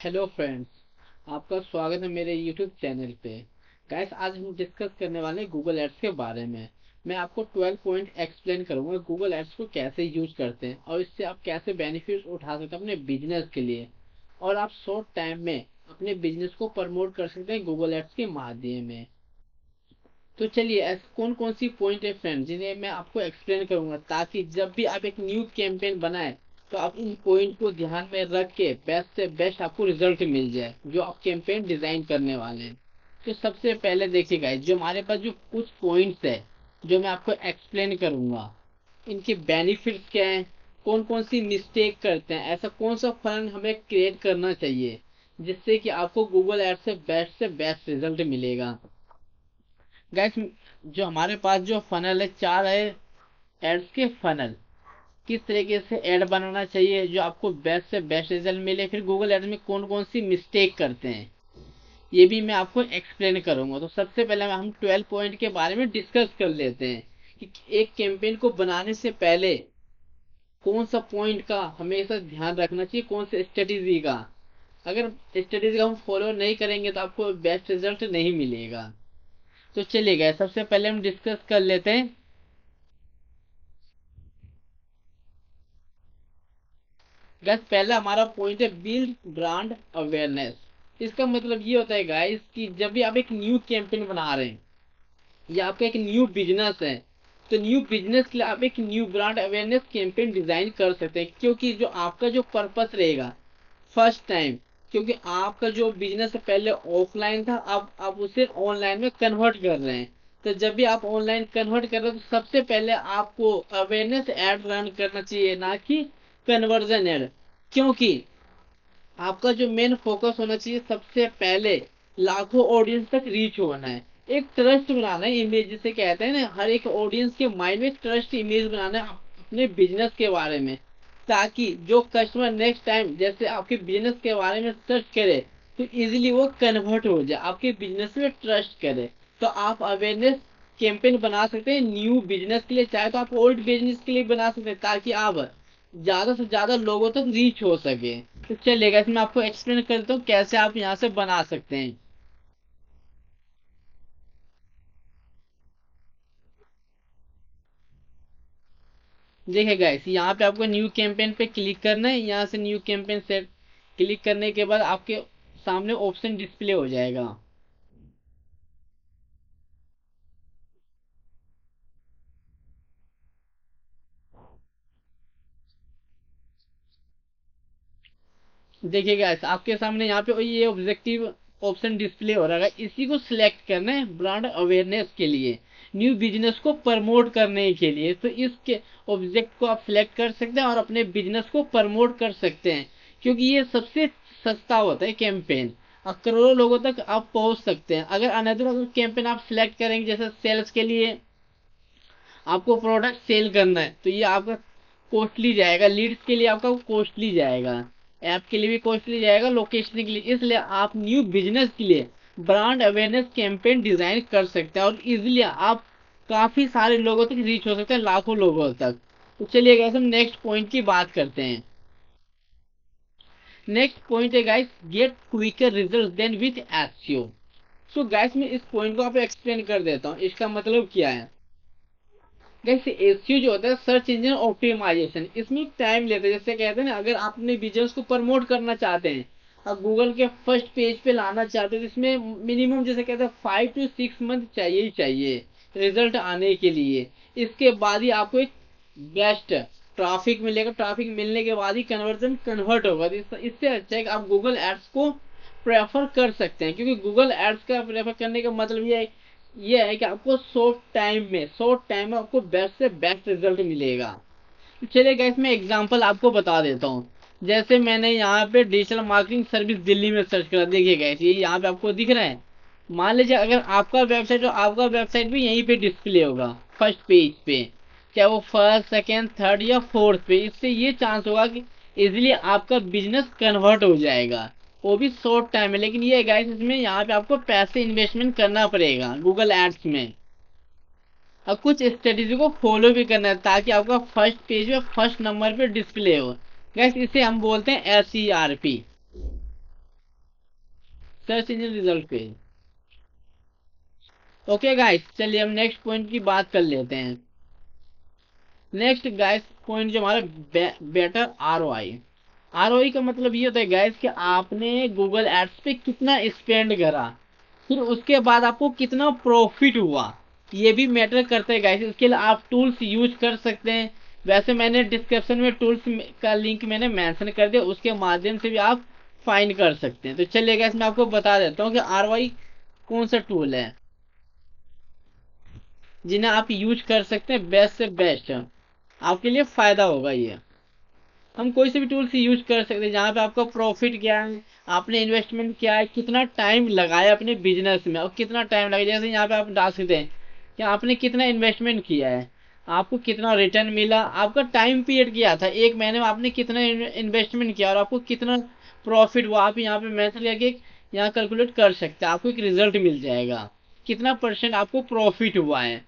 Hello friends आपका स्वागत है मेरे यूट्यूब चैनल पे। गैस आज हम डिस्कस करने वाले गूगल एड्स के बारे में। मैं आपको 12 पॉइंट एक्सप्लेन करूँगा गूगल एड्स को कैसे यूज़ करते हैं और इससे आप कैसे बेनिफिट उठा सकते हैं अपने बिज़नेस के लिए। और आप शॉर्ट टाइम में अपने बिज़नेस को प्रमोट कर सकते हैं गूगल एड्स के माध्यम में। तो चलिए, ऐसे कौन कौन सी पॉइंट है फ्रेंड जिन्हें मैं आपको एक्सप्लेन करूँगा, ताकि जब भी आप एक न्यू कैंपेन बनाए तो आप इन पॉइंट को ध्यान में रख के बेस्ट से बेस्ट आपको रिज़ल्ट मिल जाए, जो आप कैंपेन डिज़ाइन करने वाले हैं। तो सबसे पहले देखिएगा जो हमारे पास जो कुछ पॉइंट्स है, जो मैं आपको एक्सप्लेन करूँगा, इनके बेनिफिट्स क्या हैं कौन कौन सी मिस्टेक करते हैं, ऐसा कौन सा फंड हमें क्रिएट करना चाहिए, जिससे कि आपको गूगल एड से बेस्ट से बेस्ट रिज़ल्ट मिलेगा। गैस जो हमारे पास जो फनल है, चार है एड्स के फनल किस तरीके से ऐड बनाना चाहिए, जो आपको बेस्ट से बेस्ट रिज़ल्ट मिले, फिर गूगल एड में कौन कौन सी मिस्टेक करते हैं, ये भी मैं आपको एक्सप्लेन करूँगा। तो सबसे पहले हम 12 पॉइंट के बारे में डिस्कस कर लेते हैं कि एक कैंपेन को बनाने से पहले कौन सा पॉइंट का हमेशा ध्यान रखना चाहिए, कौन से स्ट्रेटेजी का। अगर स्ट्रेटेजी का हम फॉलो नहीं करेंगे तो आपको बेस्ट रिज़ल्ट नहीं मिलेगा। तो चलिएगा सबसे पहले हम डिस्कस कर लेते हैं गैस पहला हमारा पॉइंट है बिल्ड ब्रांड अवेयरनेस इसका मतलब ये होता है गाइस कि जब भी आप एक न्यू कैंपेन बना रहे हैं, या आपका एक न्यू बिज़नेस है तो न्यू बिज़नेस के लिए आप एक new brand awareness campaign design कर सकते हैं, क्योंकि जो आपका जो पर्पस रहेगा फ़र्स्ट टाइम क्योंकि आपका जो बिज़नेस पहले ऑफलाइन था, अब आप उसे ऑनलाइन में कन्वर्ट कर रहे हैं। तो जब भी आप ऑनलाइन कन्वर्ट कर रहे हो तो सबसे पहले आपको अवेयरनेस एड रन करना चाहिए, ना कि कन्वर्जन एड क्योंकि आपका जो मेन फोकस होना चाहिए सबसे पहले लाखों ऑडियंस तक रीच होना है। एक ट्रस्ट बनाना है इमेज जिसे कहते हैं ना, हर एक ऑडियंस के माइंड में ट्रस्ट इमेज बनाना है अपने बिज़नेस के बारे में। ताकि जो कस्टमर नेक्स्ट टाइम जैसे आपके बिज़नेस के बारे में सर्च करे तो इजीली वो कन्वर्ट हो जाए। आपके बिज़नेस में ट्रस्ट करे। तो आप अवेयरनेस कैंपेन बना सकते हैं न्यू बिज़नेस के लिए, चाहे तो आप ओल्ड बिज़नेस के लिए बना सकते हैं, ताकि आप ज़्यादा से ज़्यादा लोगों तक रीच हो सके। तो चलेगा, इसमें आपको एक्सप्लेन कर हूँ कैसे आप यहाँ से बना सकते हैं। देखिए गाइस यहाँ पे आपको न्यू कैंपेन पे क्लिक करना है। यहाँ से न्यू कैंपेन सेट क्लिक करने के बाद आपके सामने ऑप्शन डिस्प्ले हो जाएगा। देखिएगा आपके सामने यहाँ पे ये ऑब्जेक्टिव ऑप्शन डिस्प्ले हो रहा है। इसी को सिलेक्ट करना है ब्रांड अवेयरनेस के लिए न्यू बिज़नेस को प्रमोट करने के लिए। तो इसके ऑब्जेक्ट को आप सिलेक्ट कर सकते हैं और अपने बिज़नेस को प्रमोट कर सकते हैं, क्योंकि ये सबसे सस्ता होता है कैंपेन और करोड़ों लोगों तक आप पहुँच सकते हैं। अगर अनदर कैंपेन आप सिलेक्ट करेंगे, जैसे सेल्स के लिए आपको प्रोडक्ट सेल करना है तो ये आपका कॉस्टली जाएगा। लीड्स के लिए आपका कॉस्टली जाएगा। ऐप के लिए भी कॉस्टली जाएगा लोकेशन के लिए। इसलिए आप न्यू बिज़नेस के लिए ब्रांड अवेयरनेस कैंपेन डिज़ाइन कर सकते हैं और इजिली आप काफ़ी सारे लोगों तक रीच हो सकते हैं, लाखों लोगों तक। तो चलिए गाइस हम नेक्स्ट पॉइंट की बात करते हैं। नेक्स्ट पॉइंट है guys get quicker result then with SEO so guys मैं इस पॉइंट को आपको एक्सप्लेन कर देता हूँ। इसका मतलब क्या है? जैसे एसयू जो होता है सर्च इंजन ऑप्टिमाइजेशन इसमें टाइम लेता है। जैसे कहते हैं ना, अगर आप अपने बिज़नेस को प्रमोट करना चाहते हैं और गूगल के फ़र्स्ट पेज पे लाना चाहते हैं तो इसमें मिनिमम जैसे कहते हैं फाइव टू सिक्स मंथ चाहिए ही चाहिए रिज़ल्ट आने के लिए. इसके बाद ही आपको एक बेस्ट ट्रैफ़िक मिलेगा। ट्रैफ़िक मिलने के बाद ही कन्वर्जन कन्वर्ट होगा। तो इससे अच्छा है कि आप गूगल एड्स को प्रेफर कर सकते हैं, क्योंकि गूगल एड्स का प्रेफर करने का मतलब ये है ये है कि आपको शॉर्ट टाइम में शॉर्ट टाइम में आपको बेस्ट से बेस्ट रिज़ल्ट मिलेगा। चलिए गैस मैं एग्जांपल आपको बता देता हूँ। जैसे मैंने यहाँ पे डिजिटल मार्केटिंग सर्विस दिल्ली में सर्च करा। देखिए गैस ये यहाँ पे आपको दिख रहा है। मान लीजिए अगर आपका वेबसाइट हो, आपका वेबसाइट भी यहीं पे डिस्प्ले होगा फ़र्स्ट पेज पे। चाहे वो फ़र्स्ट सेकेंड थर्ड या फोर्थ पे, इससे ये चांस होगा कि इजिली आपका बिज़नेस कन्वर्ट हो जाएगा। वो भी शॉर्ट टाइम है लेकिन ये गाइस इसमें यहाँ पे आपको पैसे इन्वेस्टमेंट करना पड़ेगा गूगल एड्स में। और कुछ स्ट्रेटेजी को फॉलो भी करना है ताकि आपका फ़र्स्ट पेज पे फ़र्स्ट नंबर पे डिस्प्ले हो। गैस इसे हम बोलते हैं S E R P search engine result page okay guys चलिए हम नेक्स्ट पॉइंट की बात कर लेते हैं। नेक्स्ट गाइस पॉइंट जो हमारा बे, better R O I R का मतलब ये होता है गैस कि आपने गूगल एड्स पे कितना स्पेंड करा, फिर उसके बाद आपको कितना प्रॉफिट हुआ, ये भी मैटर करता है गाइस इसके लिए आप टूल्स यूज़ कर सकते हैं. वैसे मैंने डिस्क्रिप्शन में टूल्स का लिंक मैंने मेंशन कर दिया, उसके माध्यम से भी आप फाइंड कर सकते हैं. तो चलिए गैस मैं आपको बता देता हूँ कि आर कौन सा टूल है, जिन्हें आप यूज़ कर सकते हैं बेस्ट से बेस्ट आपके लिए फ़ायदा होगा ये. हम कोई से भी टूल्स यूज़ कर सकते हैं, जहाँ पे आपका प्रॉफिट क्या है, आपने इन्वेस्टमेंट किया है, कितना टाइम लगाया अपने बिज़नेस में और कितना टाइम लगा जैसे यहाँ पे आप डाल सकते हैं कि आपने कितना इन्वेस्टमेंट किया है, आपको कितना रिटर्न मिला, आपका टाइम पीरियड किया था, एक महीने में आपने कितना इन्वेस्टमेंट किया और आपको कितना प्रॉफिट हुआ, आप यहाँ पे मैसेज करके यहाँ कैलकुलेट कर सकते हैं, आपको एक रिज़ल्ट मिल जाएगा। कितना परसेंट आपको प्रॉफिट हुआ है।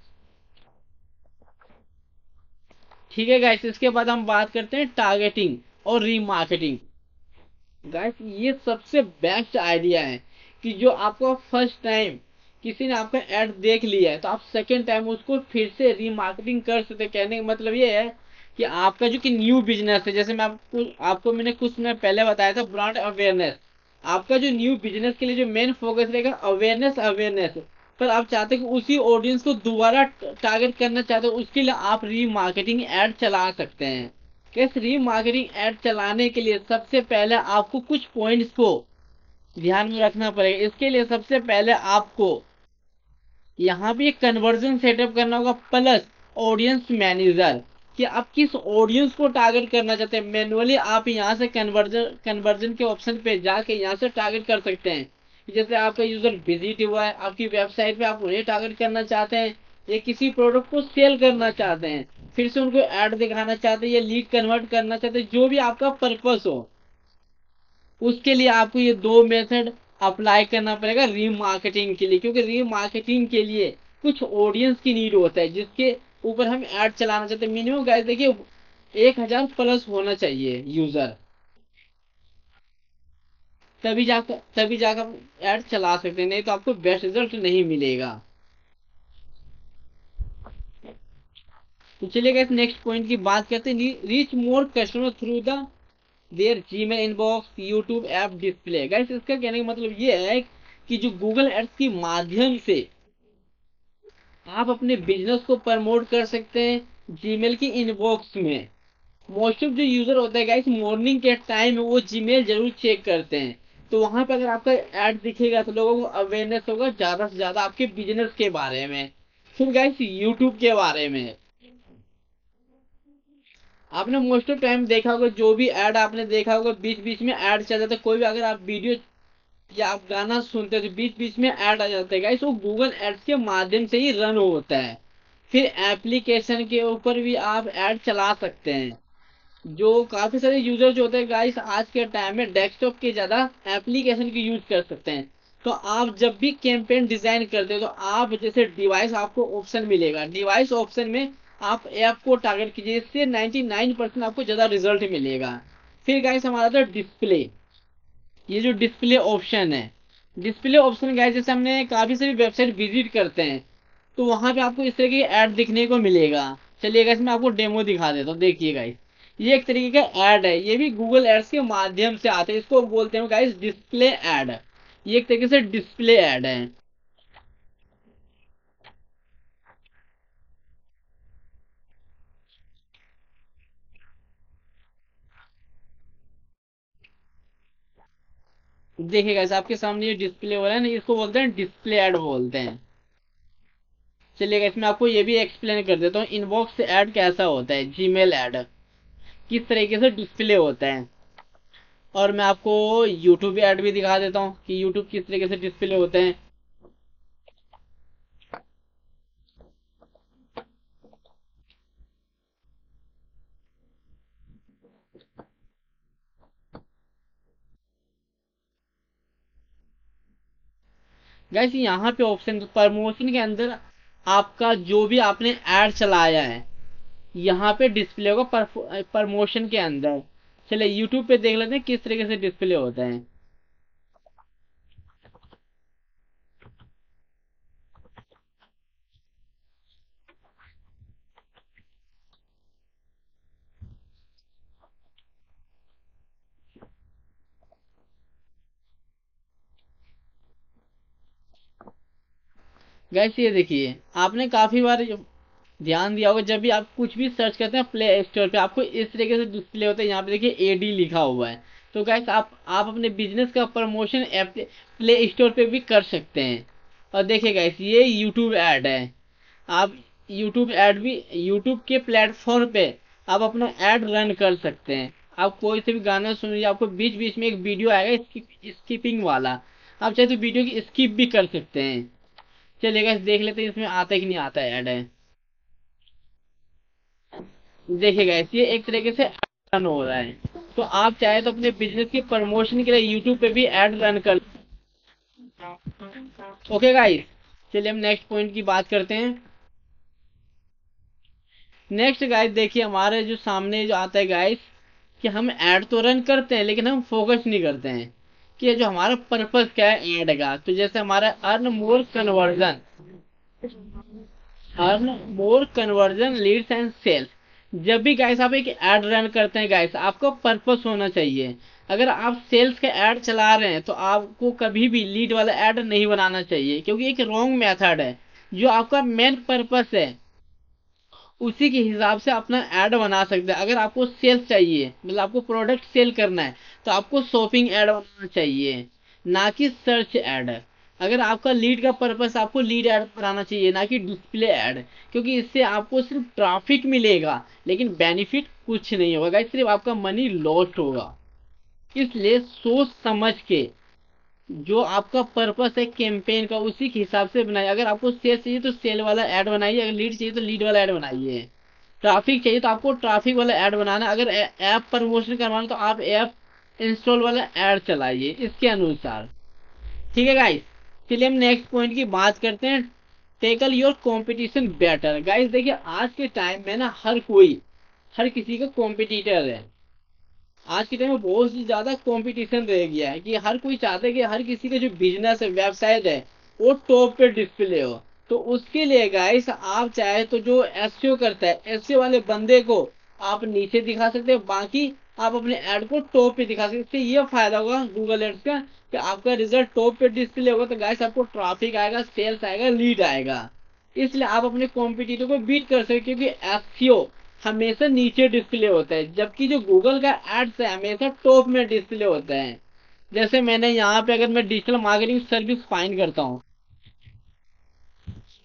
ठीक है गाइस इसके बाद हम बात करते हैं टारगेटिंग और रीमार्केटिंग गाइस ये सबसे बेस्ट आइडिया है कि जो आपको फ़र्स्ट टाइम किसी ने आपका एड देख लिया है तो आप सेकेंड टाइम उसको फिर से रीमार्केटिंग कर सकते कहने का मतलब ये है कि आपका जो कि न्यू बिज़नेस है, जैसे मैं आपको आपको मैंने कुछ समय पहले बताया था ब्रांड अवेयरनेस आपका जो न्यू बिज़नेस के लिए जो मेन फोकस रहेगा अवेयरनेस अवेयरनेस पर आप चाहते हैं कि उसी ऑडियंस को दोबारा टारगेट करना चाहते हो, उसके लिए आप रीमार्केटिंग एड चला सकते हैं। कैसे रीमार्केटिंग एड चलाने के लिए सबसे पहले आपको कुछ पॉइंट्स को ध्यान में रखना पड़ेगा। इसके लिए सबसे पहले आपको यहाँ पे कन्वर्जन सेटअप करना होगा प्लस ऑडियंस मैनेजर कि आप किस ऑडियंस को टारगेट करना चाहते हैं। मैनुअली आप यहाँ से कन्वर्जन कन्वर्जन के ऑप्शन पे जाके यहाँ से टारगेट कर सकते हैं। जैसे आपका यूज़र विज़िट हुआ है, आपकी वेबसाइट पे आप उन्हें टारगेट करना चाहते हैं, या किसी प्रोडक्ट को सेल करना चाहते हैं, फिर से उनको एड दिखाना चाहते हैं, या लीड कन्वर्ट करना चाहते हैं, जो भी आपका पर्पस हो, उसके लिए आपको ये दो मेथड अप्लाई करना पड़ेगा रीमार्केटिंग के लिए, क्योंकि रीमार्केटिंग के लिए कुछ ऑडियंस की नीड होता है, जिसके ऊपर हम ऐड चलाना चाहते हैं। मिनिमम गाइस देखिए, एक हज़ार प्लस होना चाहिए यूज़र तभी जाकर तभी जाकर ऐड चला सकते हैं, नहीं तो आपको बेस्ट रिज़ल्ट नहीं मिलेगा। तो चलिए गाइस नेक्स्ट पॉइंट की बात करते हैं। Reach more customer through the their Gmail inbox YouTube app display guys इसका कहने का मतलब ये है कि जो गूगल एड्स के माध्यम से आप अपने बिज़नेस को प्रमोट कर सकते हैं जीमेल की इनबॉक्स में। मोस्ट ऑफ़ जो यूज़र होता है गाइस मॉर्निंग के टाइम में वो जीमेल ज़रूर चेक करते हैं। तो वहाँ पर अगर आपका एड दिखेगा तो लोगों को अवेयरनेस होगा ज़्यादा से ज़्यादा आपके बिज़नेस के बारे में। फिर गाइस यूट्यूब के बारे में। आपने मोस्ट ऑफ़ टाइम देखा होगा, जो भी एड आपने देखा होगा बीच बीच में एड चल जाता है। कोई भी अगर आप वीडियो या आप गाना सुनते हो तो बीच बीच में ऐड आ जाता है। गाइस वो गूगल एड्स के माध्यम से ही रन होता है। फिर एप्लीकेशन के ऊपर भी आप ऐड चला सकते हैं। जो काफ़ी सारे यूज़र जो होते हैं गाइस आज के टाइम में डेस्कटॉप के ज़्यादा एप्लीकेशन की यूज़ कर सकते हैं। तो आप जब भी कैंपेन डिज़ाइन करते हैं तो आप जैसे डिवाइस आपको ऑप्शन मिलेगा। डिवाइस ऑप्शन में आप ऐप को टारगेट कीजिए, इससे 99 परसेंट आपको ज़्यादा रिज़ल्ट मिलेगा। फिर गाइस हमारा था डिस्प्ले ये जो डिस्प्ले ऑप्शन है। डिस्प्ले ऑप्शन गाइस जैसे हमने काफ़ी सारी वेबसाइट विज़िट करते हैं तो वहाँ पे आपको इस तरह की ऐड दिखने को मिलेगा। चलिए गाइस मैं आपको डेमो दिखा देता हूँ। देखिए गाइस ये एक तरीके का एड है। ये भी गूगल एड्स के माध्यम से आते हैं। इसको बोलते हैं गाइस डिस्प्ले एड ये एक तरीके से डिस्प्ले एड है। देखिएगा आपके सामने ये डिस्प्ले हो रहा है ना, इसको बोलते हैं डिस्प्ले एड बोलते हैं। चलिएगा इसमें आपको ये भी एक्सप्लेन कर देता हूँ। इनबॉक्स एड कैसा होता है? जीमेल ऐड किस तरीके से डिस्प्ले होता है। और मैं आपको यूट्यूब ऐड भी दिखा देता हूँ कि यूट्यूब किस तरीके से डिस्प्ले होते हैं। गैस यहाँ पे ऑप्शन प्रमोशन के अंदर आपका जो भी आपने ऐड चलाया है यहाँ पे डिस्प्ले होगा प्रमोशन के अंदर। चले यूट्यूब पे देख लेते हैं किस तरीके से डिस्प्ले होता है। गैस ये देखिए, आपने काफ़ी बार ध्यान दिया होगा, जब भी आप कुछ भी सर्च करते हैं प्ले स्टोर पे, आपको इस तरीके से डिस्प्ले होता है। यहाँ पे देखिए एडी लिखा हुआ है। तो गैस आप आप अपने बिज़नेस का प्रमोशन ऐप प्ले स्टोर पे भी कर सकते हैं। और देखिए गैस ये यूट्यूब ऐड है। आप यूट्यूब ऐड भी यूट्यूब के प्लेटफॉर्म पे आप अपना ऐड रन कर सकते हैं। आप कोई से भी गाना सुन लीजिए आपको बीच बीच में एक वीडियो आएगा स्किपिंग वाला। आप चाहे तो वीडियो की स्किप भी कर सकते हैं। चलिए गैस देख लेते हैं, इसमें आता है कि नहीं आता ऐड है। देखिए गैस ये एक तरीके से रन हो रहा है। तो आप चाहे तो अपने बिज़नेस की प्रमोशन के लिए यूट्यूब पे भी एड रन कर ओके गाइस चलिए हम नेक्स्ट पॉइंट की बात करते हैं। नेक्स्ट गाइस देखिए, हमारे जो सामने जो आता है गाइस कि हम ऐड तो रन करते हैं, लेकिन हम फोकस नहीं करते हैं कि जो हमारा पर्पज क्या है ऐड का। तो जैसे हमारा earn more conversion earn more conversion leads and sales जब भी गाइस आप एक ऐड रन करते हैं गाइस आपका पर्पस होना चाहिए। अगर आप सेल्स का ऐड चला रहे हैं तो आपको कभी भी लीड वाला ऐड नहीं बनाना चाहिए, क्योंकि एक रॉन्ग मेथड है। जो आपका मेन पर्पस है, उसी के हिसाब से अपना ऐड बना सकते हैं। अगर आपको सेल्स चाहिए मतलब आपको प्रोडक्ट सेल करना है तो आपको शॉपिंग ऐड बनाना चाहिए, ना कि सर्च ऐड अगर आपका लीड का पर्पस आपको लीड ऐड बनाना चाहिए, ना कि डिस्प्ले ऐड क्योंकि इससे आपको सिर्फ़ ट्रैफ़िक मिलेगा, लेकिन बेनिफिट कुछ नहीं होगा सिर्फ़ आपका मनी लॉस्ट होगा। इसलिए सोच समझ के जो आपका पर्पस है कैंपेन का, उसी के हिसाब से बनाइए। अगर आपको सेल चाहिए तो सेल वाला ऐड बनाइए, अगर लीड चाहिए तो लीड वाला ऐड बनाइए। ट्रैफ़िक चाहिए तो आपको ट्रैफ़िक वाला ऐड बनाना अगर ऐप प्रमोशन करवाना तो आप ऐप इंस्टॉल वाला ऐड चलाइए, इसके अनुसार। ठीक है गाइस चलिए हम नेक्स्ट पॉइंट की बात करते हैं। Tackle your competition better guys देखिए, आज के टाइम में ना हर कोई, हर किसी का कॉम्पिटिटर है। आज के टाइम में बहुत ही ज़्यादा कंपटीशन रह गया है कि हर कोई चाहता है कि हर किसी का जो बिज़नेस है वेबसाइट है, वो टॉप पे डिस्प्ले हो। तो उसके लिए गाइस आप चाहे तो जो एस करता है एस वाले बंदे को आप नीचे दिखा सकते हैं, बाकी आप अपने ऐड को टॉप पे दिखा सकते हैं। ये फ़ायदा होगा गूगल एड्स का। कि आपका रिज़ल्ट टॉप पे डिस्प्ले होगा तो गाइस आपको ट्रैफ़िक आएगा सेल्स आएगा लीड आएगा। इसलिए आप अपने कॉम्पिटिटर को बीट कर सकते क्योंकि एस हमेशा नीचे डिस्प्ले होता है, जबकि जो गूगल का एड्स है हमेशा टॉप में डिस्प्ले होता है। जैसे मैंने यहाँ पे अगर मैं डिजिटल मार्केटिंग सर्विस फाइन करता हूँ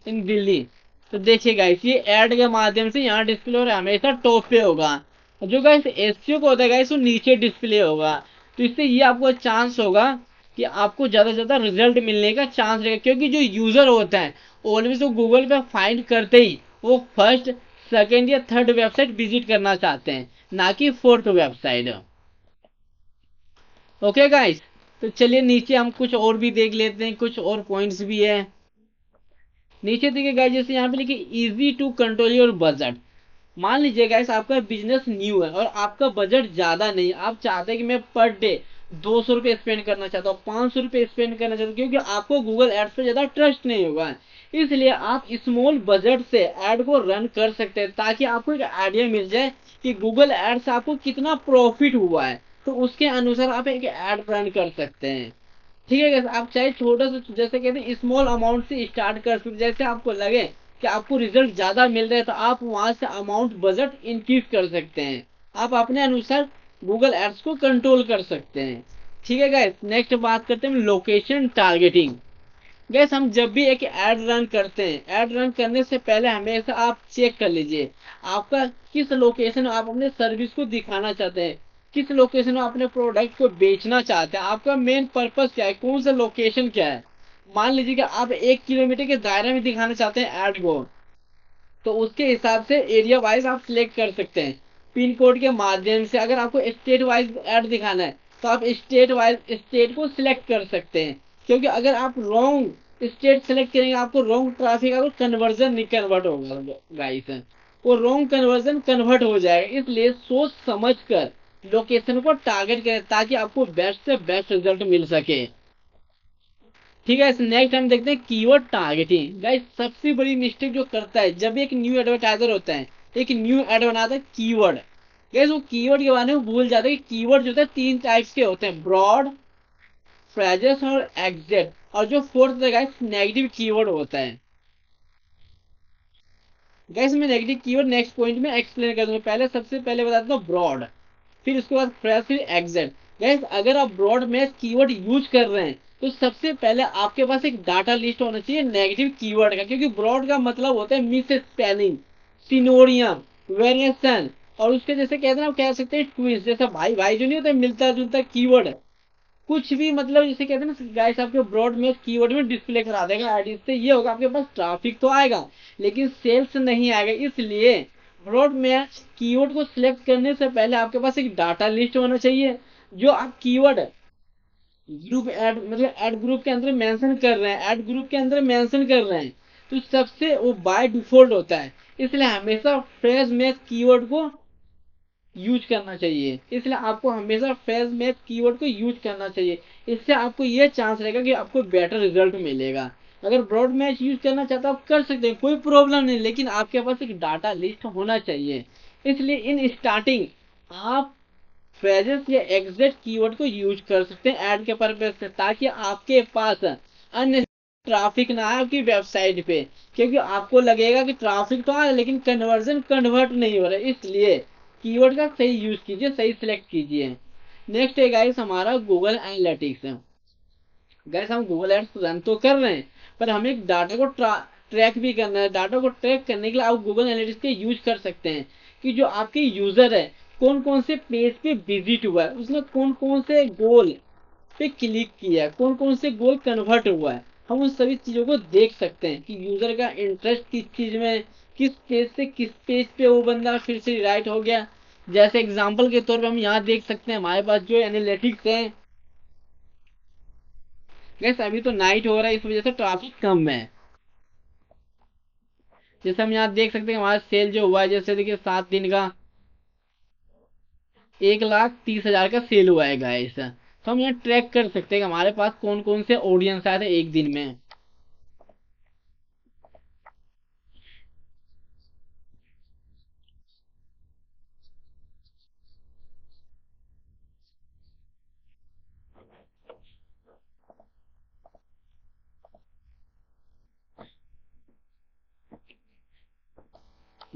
इन दिल्ली तो देखिए गाइस ये एड के माध्यम से यहाँ डिस्प्ले हो रहा है, हमेशा टॉप पे होगा। जो गाइस एस को होता है गाइस वो नीचे डिस्प्ले होगा। तो इससे ये आपको चांस होगा कि आपको ज़्यादा से ज़्यादा रिज़ल्ट मिलने का चांस रहेगा। क्योंकि जो यूज़र होता है ऑलवेज वो गूगल पे फाइंड करते ही वो फ़र्स्ट सेकेंड या थर्ड वेबसाइट विज़िट करना चाहते हैं, ना कि फोर्थ वेबसाइट ओके गाइस तो चलिए नीचे हम कुछ और भी देख लेते हैं, कुछ और पॉइंट्स भी है। नीचे देखिए गाइस जैसे यहाँ पे लिखे easy to control your budget मान लीजिए गाइस आपका बिज़नेस न्यू है और आपका बजट ज़्यादा नहीं आप चाहते हैं कि मैं पर डे दो सौ रुपए स्पेंड करना चाहता हूँ, पाँच सौ रुपए स्पेंड करना चाहता हूँ, क्योंकि आपको गूगल एड्स पे ज़्यादा ट्रस्ट नहीं होगा। इसलिए आप स्मॉल बजट से एड को रन कर सकते हैं, ताकि आपको एक आइडिया मिल जाए कि गूगल एड से आपको कितना प्रॉफिट हुआ है। तो उसके अनुसार आप एक एड रन कर सकते हैं। ठीक है आप चाहे छोटा सा, जैसे कहते हैं स्मॉल अमाउंट से स्टार्ट कर सकते जैसे आपको लगे कि आपको रिज़ल्ट ज़्यादा मिल रहा है तो आप वहाँ से अमाउंट बजट इंक्रीज कर सकते हैं। आप अपने अनुसार गूगल एड्स को कंट्रोल कर सकते हैं। ठीक है गैस नेक्स्ट बात करते हैं लोकेशन टारगेटिंग गैस हम जब भी एक एड रन करते हैं एड रन करने से पहले हमेशा आप चेक कर लीजिए, आपका किस लोकेशन आप अपने सर्विस को दिखाना चाहते हैं, किस लोकेशन में अपने प्रोडक्ट को बेचना चाहते हैं, आपका मेन पर्पज क्या है, कौन सा लोकेशन क्या है। मान लीजिए कि आप एक किलोमीटर के दायरे में दिखाना चाहते हैं एड को तो उसके हिसाब से एरिया वाइज आप सिलेक्ट कर सकते हैं। पिन कोड के माध्यम से अगर आपको स्टेट वाइज एड दिखाना है तो आप स्टेट वाइज स्टेट को सिलेक्ट कर सकते हैं। क्योंकि अगर आप रॉन्ग स्टेट सेलेक्ट करेंगे, आपको रॉन्ग ट्रैफ़िक आपको कन्वर्जन नहीं कन्वर्ट होगा गाइस वो रॉन्ग कन्वर्जन कन्वर्ट हो जाएगा। इसलिए सोच समझ कर लोकेशन को टारगेट करें, ताकि आपको बेस्ट से बेस्ट रिज़ल्ट मिल सके। ठीक है नेक्स्ट हम देखते हैं कीवर्ड टारगेटिंग गाइस सबसे बड़ी मिस्टेक जो करता है, जब एक न्यू एडवर्टाइजर होता है एक न्यू एड बनाता है कीवर्ड गाइस वो कीवर्ड के बारे में भूल जाता है कि कीवर्ड जो होता है, तीन टाइप्स के होते हैं. ब्रॉड फ्रेजेस और एग्जेक्ट और जो फोर्थ है गाइस नेगेटिव कीवर्ड होता है. गैस मैं नेगेटिव कीवर्ड नेक्स्ट पॉइंट में एक्सप्लेन कर दूँगा. पहले, सबसे पहले बता दूँ ब्रॉड फिर उसके बाद फ्रेश फिर एग्जैक्ट गैस अगर आप ब्रॉड में कीवर्ड यूज़ कर रहे हैं तो सबसे पहले आपके पास एक डाटा लिस्ट होना चाहिए नेगेटिव कीवर्ड का, क्योंकि ब्रॉड का मतलब होता है मिस स्पेलिंग सिनोरियम वेरिएशन और उसके जैसे कहते हैं कह सकते हैं ट्विस्ट जैसा भाई भाई जो नहीं होता मिलता जुलता कीवर्ड कुछ भी मतलब जैसे कहते हैं ना गाइस आपके ब्रॉड में कीवर्ड में डिस्प्ले करा देगा आईडी से ये होगा, आपके पास ट्रैफ़िक तो आएगा, लेकिन सेल्स नहीं आएगा। इसलिए ब्रॉड में कीवर्ड को सिलेक्ट करने से पहले आपके पास एक डाटा लिस्ट होना चाहिए, जो आप कीवर्ड ग्रुप एड मतलब एड ग्रुप के अंदर मेंशन कर रहे हैं एड ग्रुप के अंदर मेंशन कर रहे हैं। तो सबसे वो बाय डिफ़ॉल्ट होता है। इसलिए हमेशा फ्रेज मैच कीवर्ड को यूज़ करना चाहिए। इसलिए आपको हमेशा फ्रेज मैच कीवर्ड को यूज़ करना चाहिए। इससे आपको ये चांस रहेगा कि आपको बेटर रिज़ल्ट मिलेगा। अगर ब्रॉड मैच यूज़ करना चाहते आप कर सकते हैं, कोई प्रॉब्लम नहीं, लेकिन आपके पास एक डाटा लिस्ट होना चाहिए। इसलिए इन स्टार्टिंग आप फ्रेजेस या एग्जैक्ट कीवर्ड को यूज़ कर सकते हैं ऐड के पर्पज से, ताकि आपके पास अन्य ट्रैफ़िक ना आए आपकी वेबसाइट पे, क्योंकि आपको लगेगा कि ट्रैफ़िक तो आ, लेकिन कन्वर्जन कन्वर्ट नहीं हो रहा है। इसलिए कीवर्ड का सही यूज़ कीजिए, सही सिलेक्ट कीजिए। नेक्स्ट है गाइस हमारा गूगल एनालिटिक्स गैस हम गूगल एड्स रन तो कर रहे हैं, पर हमें डाटा को ट्रैक भी करना है। डाटा को ट्रैक करने के लिए आप गूगल एनालिटिक्स के यूज़ कर सकते हैं कि जो आपके यूज़र है कौन कौन से पेज पे विज़िट हुआ है, उसने कौन कौन से गोल पे क्लिक किया है कौन कौन से गोल कन्वर्ट हुआ है। हम उन सभी चीज़ों को देख सकते हैं कि यूज़र का इंटरेस्ट किस चीज़ में, किस पेज से किस पेज पे वो बंदा फिर से राइट हो गया। जैसे एग्ज़ाम्पल के तौर पे हम यहाँ देख सकते हैं, हमारे पास जो एनालिटिक्स है। गैस अभी तो नाइट हो रहा है, इस वजह से ट्रैफ़िक कम है। जैसे हम यहाँ देख सकते हैं, हमारा सेल जो हुआ है, जैसे देखिए सात दिन का, एक लाख तीस हज़ार का सेल हुआ है गाइस तो हम यहाँ ट्रैक कर सकते हैं कि हमारे पास कौन कौन से ऑडियंस आए थे एक दिन में।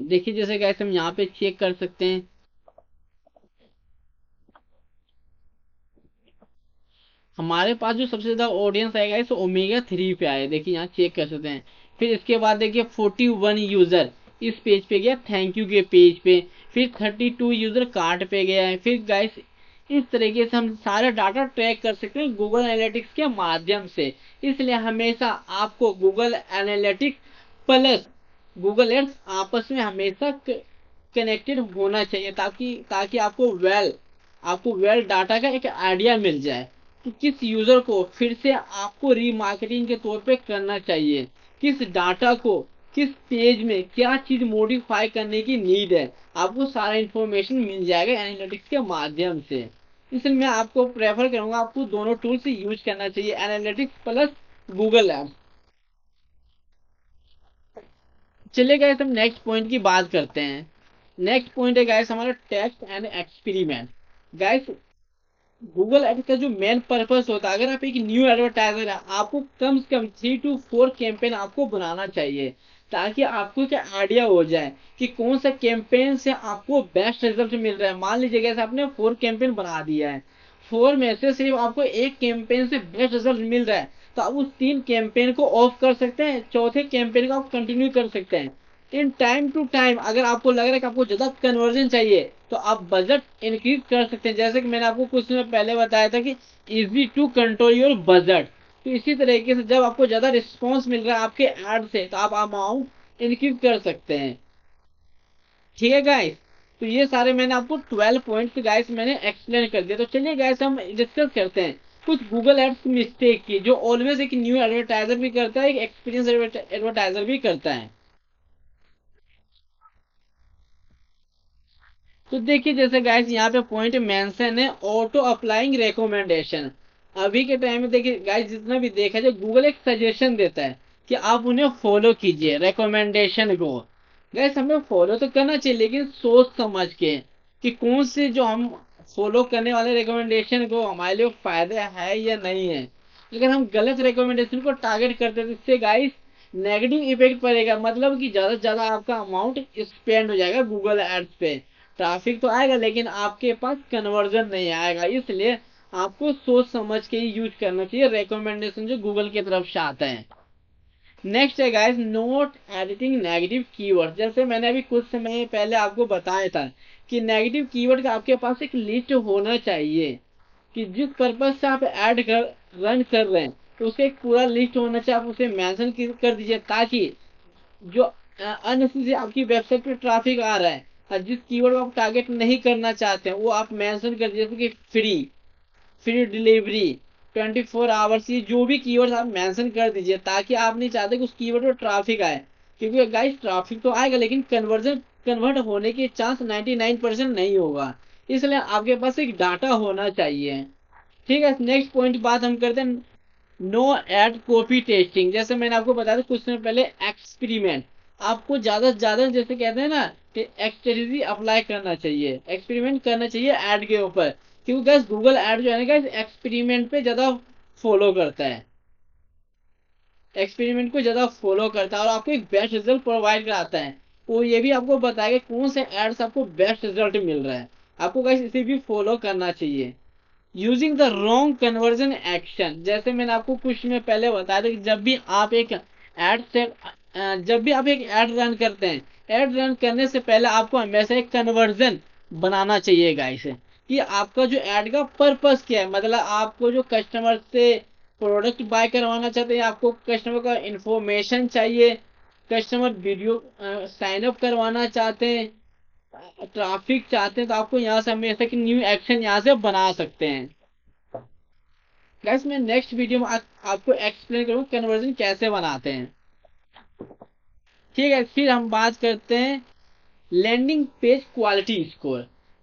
देखिए जैसे गैस हम यहाँ पे चेक कर सकते हैं। हमारे पास जो सबसे ज़्यादा ऑडियंस आएगा, इस ओमेगा थ्री पे आए। देखिए यहाँ चेक कर सकते हैं। फिर इसके बाद देखिए फोर्टी वन यूज़र इस पेज पे गया थैंक यू के पेज पे। फिर थर्टी टू यूज़र कार्ड पे गया है। फिर गाइस इस तरीके से हम सारा डाटा ट्रैक कर सकते हैं गूगल एनालिटिक्स के माध्यम से। इसलिए हमेशा आपको Google Analytics plus Google ads आपस में हमेशा कनेक्टेड होना चाहिए ताकि ताकि आपको वेल आपको वेल डाटा का एक आइडिया मिल जाए। किस यूज़र को फिर से आपको रीमार्केटिंग के तौर पे करना चाहिए? किस डाटा को? किस पेज में क्या चीज़ मॉडिफाई करने की नीड है? आपको सारा इंफॉर्मेशन मिल जाएगा एनालिटिक्स के माध्यम से। इसलिए मैं आपको प्रेफर करूँगा आपको दोनों टूल से यूज़ करना चाहिए एनालिटिक्स प्लस गूगल ऐप चलिए गए हम नेक्स्ट पॉइंट की बात करते हैं। नेक्स्ट पॉइंट है गैस हमारा test and experiment guys Google ad का जो मेन पर्पस होता है, अगर आप एक न्यू एडवर्टाइजर है, आपको कम से कम थ्री टू फोर कैंपेन आपको बनाना चाहिए, ताकि आपको क्या आइडिया हो जाए कि कौन सा कैंपेन से आपको बेस्ट रिज़ल्ट मिल रहा है। मान लीजिए जैसे आपने फोर कैंपेन बना दिया है। फोर में से सिर्फ़ आपको एक कैंपेन से बेस्ट रिज़ल्ट मिल रहा है तो आप उस तीन कैंपेन को ऑफ़ कर सकते हैं, चौथे कैंपेन को आप कंटिन्यू कर सकते हैं। इन टाइम टू टाइम अगर आपको लग रहा है कि आपको ज़्यादा कन्वर्जन चाहिए तो आप बजट इंक्रीज कर सकते हैं। जैसे कि मैंने आपको कुछ समय पहले बताया था कि easy to control your budget तो इसी तरीके से जब आपको ज़्यादा रिस्पॉन्स मिल रहा है आपके एड से तो आप अमाउंट इंक्रीज कर सकते हैं। ठीक है गाइस तो ये सारे मैंने आपको 12 पॉइंट गाइस मैंने एक्सप्लेन कर दिया तो चलिए गाइस हम डिस्कस करते हैं। कुछ गूगल एड्स मिस्टेक की, जो ऑलवेज एक न्यू एडवर्टाइजर भी करता है, एक एक्सपीरियंस एडवर्टाइजर भी करता है। तो देखिए जैसे गाइस यहाँ पे पॉइंट मेंशन है ऑटो अप्लाइंग रिकमेंडेशन अभी के टाइम में देखिए गाइस जितना भी देखा जाए गूगल एक सजेशन देता है कि आप उन्हें फॉलो कीजिए रिकमेंडेशन को। गैस हमें फॉलो तो करना चाहिए, लेकिन सोच समझ के कि कौन से जो हम फॉलो करने वाले रिकमेंडेशन को हमारे लिए फ़ायदा है या नहीं है। अगर हम गलत रिकमेंडेशन को टारगेट करते तो इससे गाइस नेगेटिव इफ़ेक्ट पड़ेगा। मतलब कि ज़्यादा से ज़्यादा आपका अमाउंट स्पेंड हो जाएगा गूगल एड्स पे। ट्रैफ़िक तो आएगा, लेकिन आपके पास कन्वर्जन नहीं आएगा। इसलिए आपको सोच समझ के ही यूज़ करना चाहिए। रिकमेंडेशन जो गूगल की तरफ़ से आता है। नेक्स्ट है guys not editing negative keyword जैसे मैंने अभी कुछ समय पहले आपको बताया था कि नेगेटिव कीवर्ड का आपके पास एक लिस्ट होना चाहिए कि जिस पर्पज से आप ऐड कर रन कर रहे हैं तो उसका एक पूरा लिस्ट होना चाहिए। आप उसे मेंशन कर दीजिए ताकि जो अननेसेसरी आपकी वेबसाइट पे ट्रैफ़िक आ रहा है जिस कीवर्ड को आप टारगेट नहीं करना चाहते हैं, वो आप मेंशन कर, जैसे कि free free delivery 24 four hours ये जो भी कीवर्ड आप मेंशन कर दीजिए, ताकि आप नहीं चाहते कि उस कीवर्ड पर ट्रैफ़िक आए। क्योंकि गाइस ट्रैफ़िक तो आएगा, लेकिन कन्वर्जन कन्वर्ट होने के चांस 99 परसेंट नहीं होगा। इसलिए आपके पास एक डाटा होना चाहिए। ठीक है नेक्स्ट पॉइंट बात हम करते हैं नो एड कॉपी टेस्टिंग जैसे मैंने आपको बताया था, कुछ समय पहले एक्सपेरिमेंट आपको ज़्यादा से ज़्यादा जैसे कहते हैं ना कि एक्सटेरिजी अप्लाई करना चाहिए एक्सपेरिमेंट करना चाहिए एड के ऊपर। क्योंकि गैस गूगल एड जो है ना एक्सपेरिमेंट पे ज़्यादा फॉलो करता है। एक्सपेरिमेंट को ज़्यादा फॉलो करता है और आपको एक बेस्ट रिज़ल्ट प्रोवाइड कराता है। वो ये भी आपको बताएगा कौन से एड्स आपको बेस्ट रिज़ल्ट मिल रहा है। आपको गैस इसे भी फॉलो करना चाहिए। Using the wrong conversion action जैसे मैंने आपको कुछ में पहले बताया था कि जब भी आप एक एड से जब भी आप एक एड रन करते हैं एड रन करने से पहले आपको हमेशा एक कन्वर्जन बनाना चाहिए गाइस कि आपका जो एड का पर्पस क्या है? मतलब आपको जो कस्टमर से प्रोडक्ट बाय करवाना चाहते हैं आपको कस्टमर का इंफॉर्मेशन चाहिए कस्टमर वीडियो साइन अप करवाना चाहते हैं ट्रैफ़िक चाहते हैं तो आपको यहाँ से हमेशा कि न्यू एक्शन यहाँ से बना सकते हैं। गैस मैं नेक्स्ट वीडियो में आ, आपको एक्सप्लेन करूँ कन्वर्जन कैसे बनाते हैं। ठीक है, फिर हम बात करते हैं landing page quality score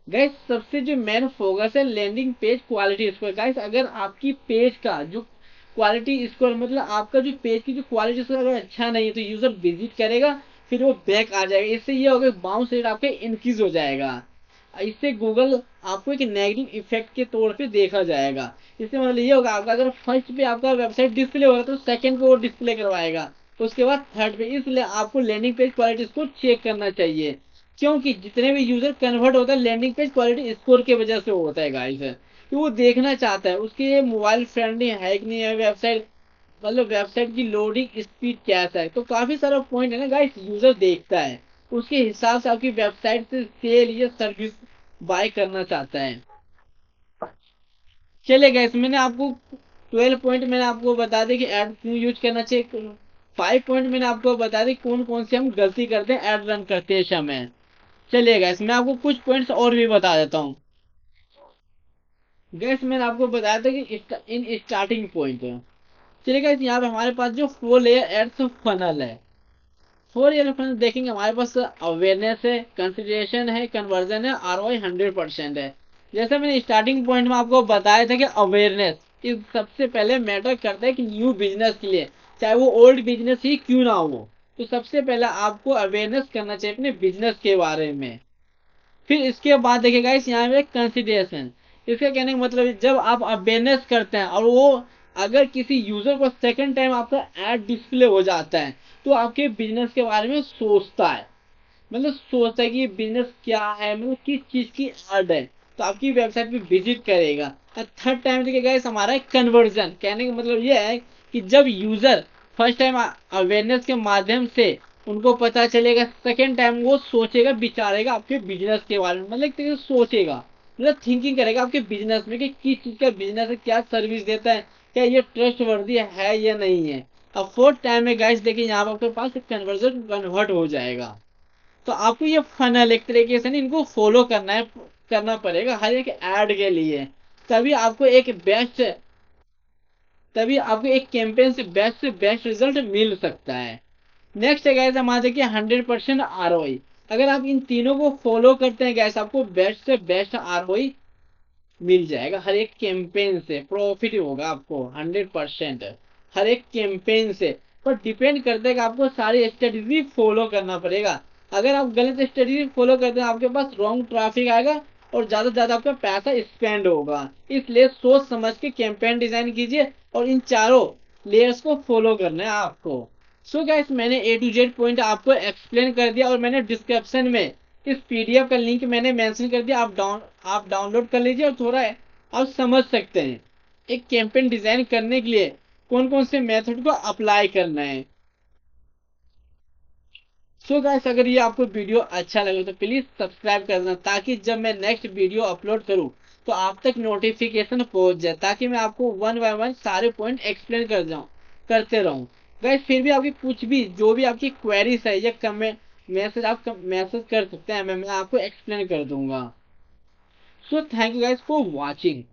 guys सबसे जो मेन फोकस है landing page quality score guys अगर आपकी पेज का जो क्वालिटी स्कोर मतलब आपका जो पेज की जो क्वालिटी स्कोर अगर अच्छा नहीं है तो यूज़र विज़िट करेगा, फिर वो बैक आ जाएगा। इससे ये होगा बाउंस रेट आपके इंक्रीज हो जाएगा। इससे गूगल आपको एक नेगेटिव इफ़ेक्ट के तौर पे देखा जाएगा। इससे मतलब ये होगा आपका अगर फ़र्स्ट पे आपका वेबसाइट डिस्प्ले होगा तो सेकंड पे वो डिस्प्ले करवाएगा। उसके बाद थर्ड पे इसलिए आपको लैंडिंग पेज क्वालिटी को चेक करना चाहिए। क्योंकि जितने भी यूज़र कन्वर्ट होता है लैंडिंग पेज क्वालिटी स्कोर की वजह से होता है गाइस कि वो देखना चाहता है, उसके मोबाइल फ्रेंडली है कि नहीं है वेबसाइट मतलब वेबसाइट की लोडिंग स्पीड कैसा है? तो काफ़ी सारा पॉइंट है ना गाइस यूज़र देखता है। उसके हिसाब से आपकी वेबसाइट से सेल या सर्विस बाय करना चाहता है। चले गए मैंने आपको ट्वेल्व पॉइंट मैंने आपको बता दें कि एड क्यों यूज़ करना चाहिए। फाइव पॉइंट मैंने आपको बता दें कौन कौन से हम गलती करते हैं एड रन करते समय। चलिए गैस मैं आपको कुछ पॉइंट्स और भी बता देता हूँ। गैस मैंने आपको बताया था कि इन स्टार्टिंग पॉइंट चलिए गाइस यहाँ पे हमारे पास जो फोर लेयर एड्स फनल है। फोर लेयर फनल देखेंगे, हमारे पास अवेयरनेस है कंसिडरेशन है कन्वर्जन है आर वाई हंड्रेड है। जैसे मैंने स्टार्टिंग पॉइंट में आपको बताया था कि अवेयरनेस इस सबसे पहले मैटर करता है कि न्यू बिज़नेस के लिए। चाहे वो ओल्ड बिज़नेस ही क्यों ना हो तो सबसे पहले आपको अवेयरनेस करना चाहिए अपने बिज़नेस के बारे में। फिर इसके बाद देखेगा इस यहाँ पे कंसिडरेशन इसका कहने का मतलब जब आप अवेयरनेस करते हैं और वो अगर किसी यूज़र को सेकंड टाइम आपका एड डिस्प्ले हो जाता है तो आपके बिज़नेस के बारे में सोचता है। मतलब सोचता है कि बिज़नेस क्या है मतलब किस चीज़ की एड है तो आपकी वेबसाइट पे विज़िट करेगा। थर्ड टाइम देखिएगा हमारा कन्वर्जन कहने का मतलब ये है कि जब यूज़र फ़र्स्ट टाइम अवेयरनेस के माध्यम से उनको पता चलेगा सेकेंड टाइम वो सोचेगा, विचारेगा आपके बिज़नेस के बारे में मतलब सोचेगा। मतलब थिंकिंग करेगा आपके बिज़नेस में कि किस चीज़ का बिज़नेस है, क्या सर्विस देता है, क्या ये ट्रस्ट वर्दी है या नहीं है। अब फोर्थ टाइम में गाइस देखिए यहाँ पर आपके पास कन्वर्जन कन्वर्ट हो जाएगा। तो आपको ये फनल एक तरीके से इनको फॉलो करना है, करना पड़ेगा हर एक एड के लिए। तभी आपको एक बेस्ट तभी आपको एक कैंपेन से बेस्ट से बेस्ट रिज़ल्ट मिल सकता है। नेक्स्ट है गैस हमारा देखिए हंड्रेड परसेंट आर अगर आप इन तीनों को फॉलो करते हैं गैस आपको बेस्ट से बेस्ट आर मिल जाएगा हर एक कैंपेन से। प्रॉफिट होगा आपको हंड्रेड परसेंट हर एक कैंपेन से। पर डिपेंड करता है कि आपको सारी स्ट्रेटेजी फॉलो करना पड़ेगा। अगर आप गलत स्ट्रेटेजी फॉलो करते हैं, आपके पास रॉन्ग ट्रैफ़िक आएगा और ज़्यादा से ज़्यादा आपका पैसा स्पेंड होगा। इसलिए सोच समझ के कैंपेन डिज़ाइन कीजिए और इन चारों लेयर्स को फॉलो करना है आपको। सो गैस मैंने ए टू जेड पॉइंट आपको एक्सप्लेन कर दिया और मैंने डिस्क्रिप्शन में इस पीडीएफ का लिंक मैंने मेंशन कर दिया। आप डाउन आप डाउनलोड कर लीजिए और थोड़ा आप समझ सकते हैं। एक कैंपेन डिज़ाइन करने के लिए कौन कौन से मेथड को अप्लाई करना है। सो so गाइस अगर ये आपको वीडियो अच्छा लगे तो प्लीज़ सब्सक्राइब कर देना ताकि जब मैं नेक्स्ट वीडियो अपलोड करूँ तो आप तक नोटिफिकेशन पहुँच जाए ताकि मैं आपको वन बाय वन सारे पॉइंट एक्सप्लेन कर जाऊँ करते रहूँ। गाइस फिर भी आपकी कुछ भी जो भी आपकी क्वेरीज है या कमेंट मैसेज आप मैसेज कर सकते हैं मैं, मैं आपको एक्सप्लेन कर दूँगा। So thank you guys for watching